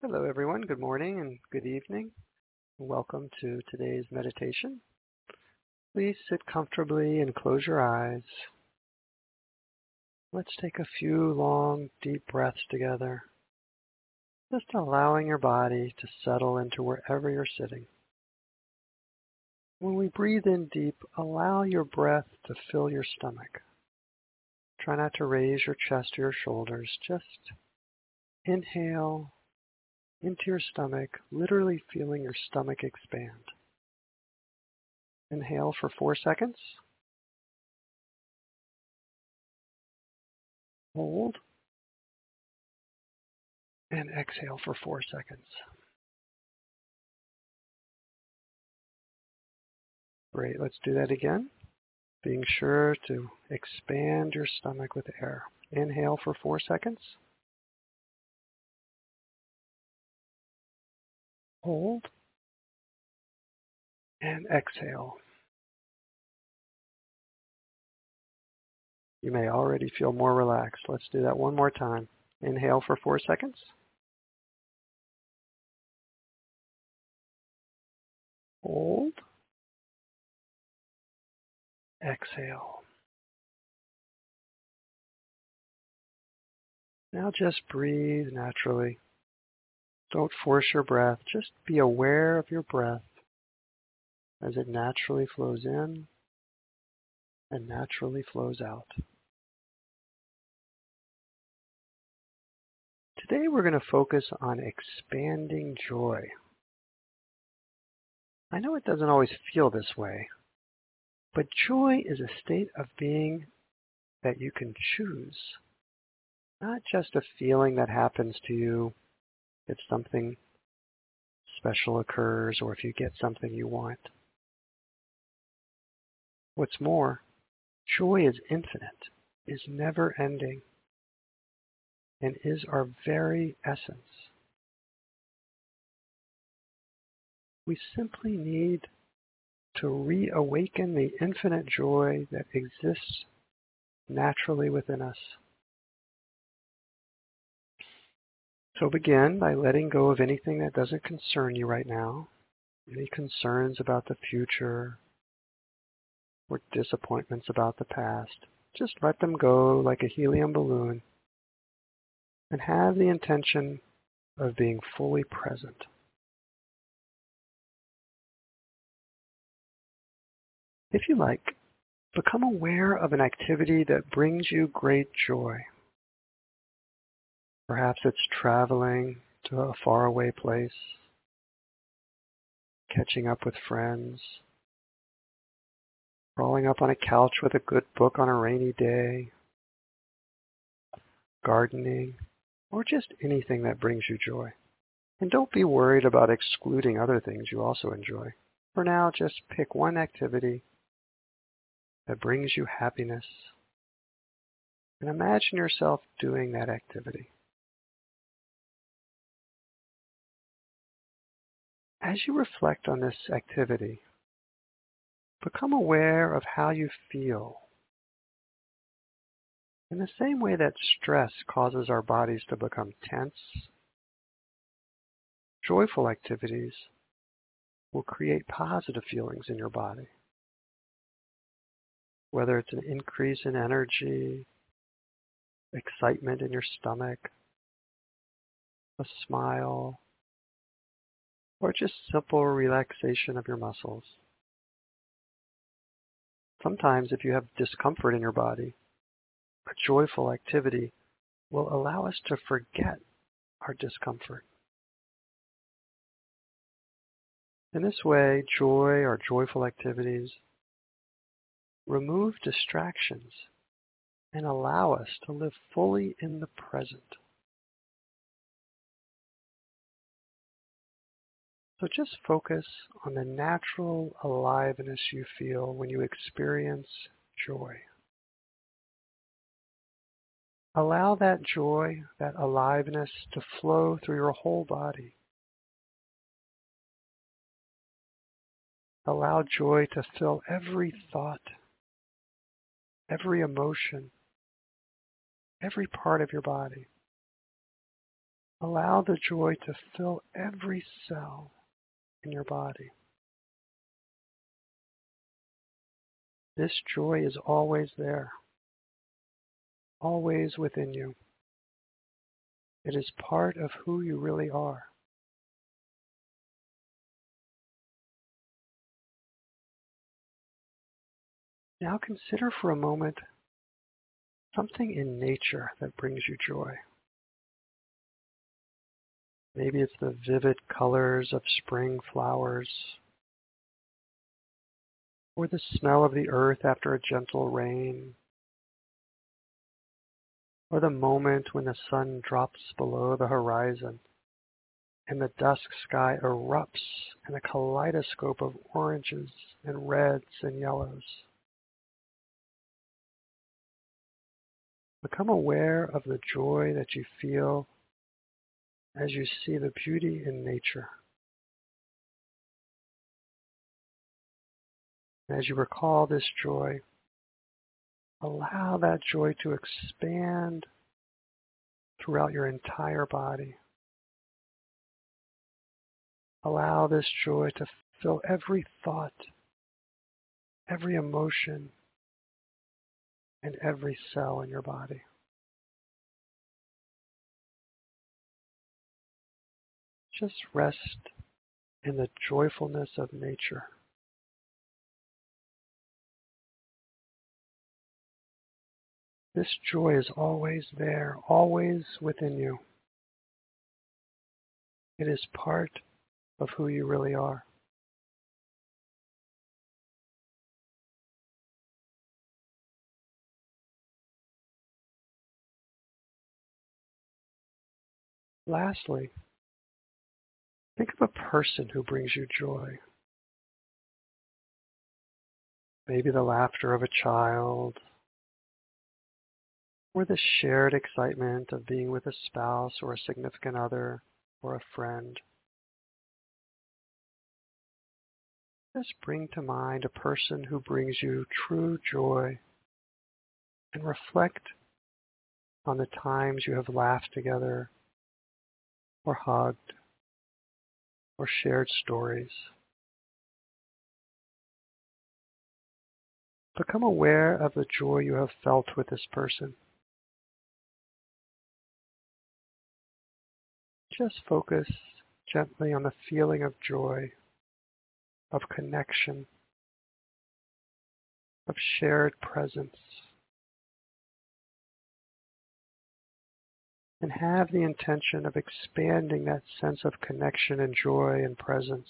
Hello, everyone. Good morning and good evening. Welcome to today's meditation. Please sit comfortably and close your eyes. Let's take a few long, deep breaths together, just allowing your body to settle into wherever you're sitting. When we breathe in deep, allow your breath to fill your stomach. Try not to raise your chest or your shoulders. Just inhale into your stomach, literally feeling your stomach expand. Inhale for four seconds. Hold. And exhale for four seconds. Great, let's do that again. Being sure to expand your stomach with air. Inhale for four seconds. Hold. And exhale. You may already feel more relaxed. Let's do that one more time. Inhale for four seconds. Hold. Exhale. Now just breathe naturally. Don't force your breath. Just be aware of your breath as it naturally flows in and naturally flows out. Today we're going to focus on expanding joy. I know it doesn't always feel this way, but joy is a state of being that you can choose, not just a feeling that happens to you if something special occurs or if you get something you want. What's more, joy is infinite, is never ending, and is our very essence. We simply need to reawaken the infinite joy that exists naturally within us. So begin by letting go of anything that doesn't concern you right now, any concerns about the future or disappointments about the past. Just let them go like a helium balloon and have the intention of being fully present. If you like, become aware of an activity that brings you great joy. Perhaps it's traveling to a faraway place, catching up with friends, crawling up on a couch with a good book on a rainy day, gardening, or just anything that brings you joy. And don't be worried about excluding other things you also enjoy. For now, just pick one activity that brings you happiness and imagine yourself doing that activity. As you reflect on this activity, become aware of how you feel. In the same way that stress causes our bodies to become tense, joyful activities will create positive feelings in your body. Whether it's an increase in energy, excitement in your stomach, a smile, or just simple relaxation of your muscles. Sometimes if you have discomfort in your body, a joyful activity will allow us to forget our discomfort. In this way, joy or joyful activities remove distractions and allow us to live fully in the present. So just focus on the natural aliveness you feel when you experience joy. Allow that joy, that aliveness to flow through your whole body. Allow joy to fill every thought, every emotion, every part of your body. Allow the joy to fill every cell your body. This joy is always there, always within you. It is part of who you really are. Now consider for a moment something in nature that brings you joy. Maybe it's the vivid colors of spring flowers, or the smell of the earth after a gentle rain, or the moment when the sun drops below the horizon and the dusk sky erupts in a kaleidoscope of oranges and reds and yellows. Become aware of the joy that you feel as you see the beauty in nature. As you recall this joy, allow that joy to expand throughout your entire body. Allow this joy to fill every thought, every emotion, and every cell in your body. Just rest in the joyfulness of nature. This joy is always there, always within you. It is part of who you really are. Lastly, think of a person who brings you joy. Maybe the laughter of a child, or the shared excitement of being with a spouse or a significant other or a friend. Just bring to mind a person who brings you true joy and reflect on the times you have laughed together or hugged or shared stories. Become aware of the joy you have felt with this person. Just focus gently on the feeling of joy, of connection, of shared presence. And have the intention of expanding that sense of connection and joy and presence.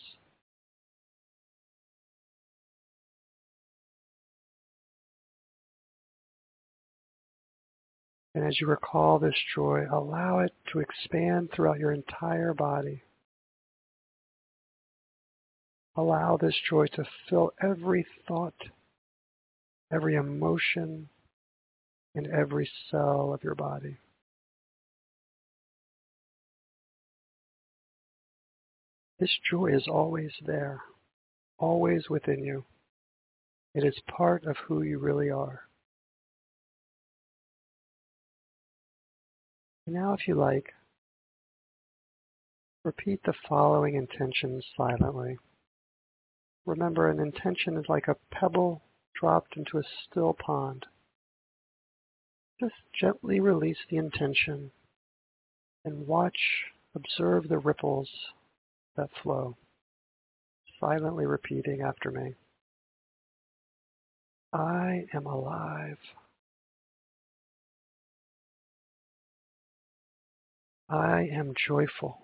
And as you recall this joy, allow it to expand throughout your entire body. Allow this joy to fill every thought, every emotion, and every cell of your body. This joy is always there, always within you. It is part of who you really are. Now, if you like, repeat the following intentions silently. Remember, an intention is like a pebble dropped into a still pond. Just gently release the intention and watch, observe the ripples that flow, silently repeating after me. I am alive. I am joyful.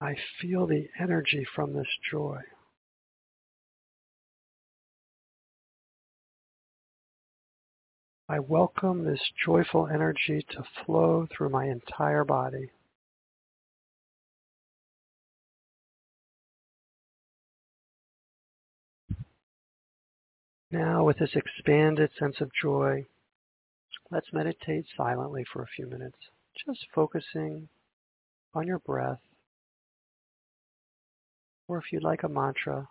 I feel the energy from this joy. I welcome this joyful energy to flow through my entire body. Now, with this expanded sense of joy, let's meditate silently for a few minutes, just focusing on your breath. Or if you'd like a mantra,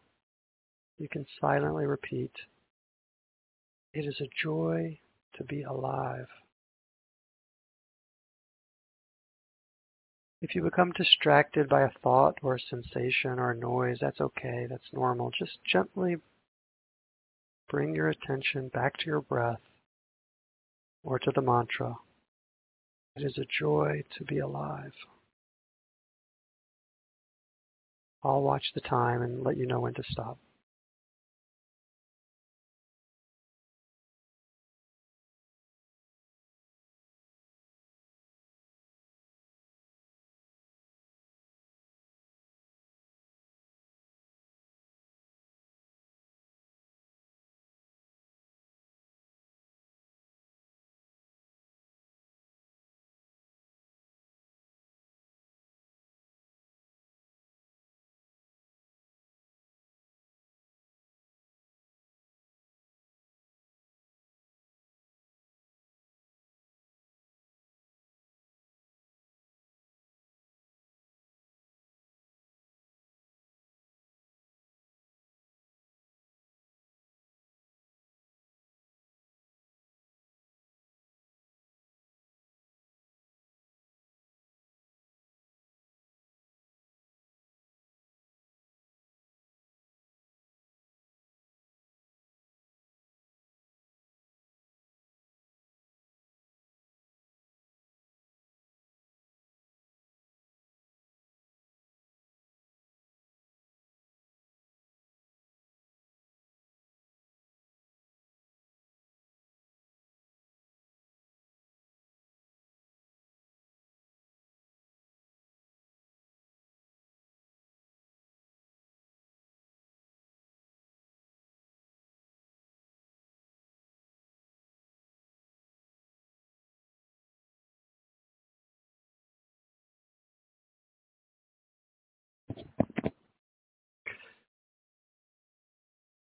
you can silently repeat, It is a joy to be alive. If you become distracted by a thought or a sensation or a noise, that's okay, that's normal. Just gently bring your attention back to your breath or to the mantra. It is a joy to be alive. I'll watch the time and let you know when to stop.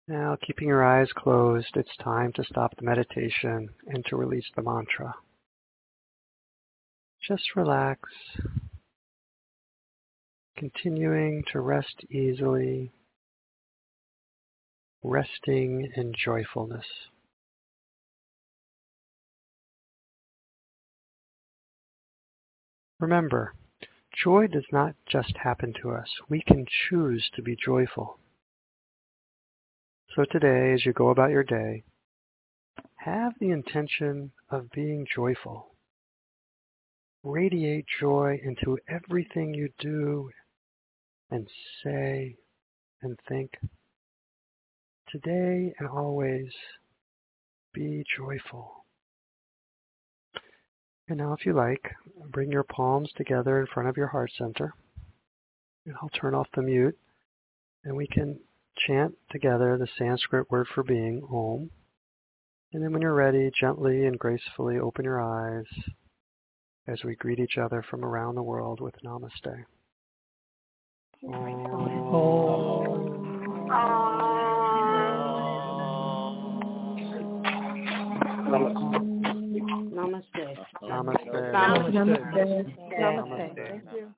Now, keeping your eyes closed, it's time to stop the meditation and to release the mantra. Just relax, continuing to rest easily, resting in joyfulness. Remember, joy does not just happen to us. We can choose to be joyful. So today, as you go about your day, have the intention of being joyful. Radiate joy into everything you do and say and think. Today and always, be joyful. And now, if you like, bring your palms together in front of your heart center. And I'll turn off the mute, and we can chant together the Sanskrit word for being, Om. And then when you're ready, gently and gracefully open your eyes as we greet each other from around the world with Namaste. Namaste. Namaste. Namaste. Namaste. Namaste.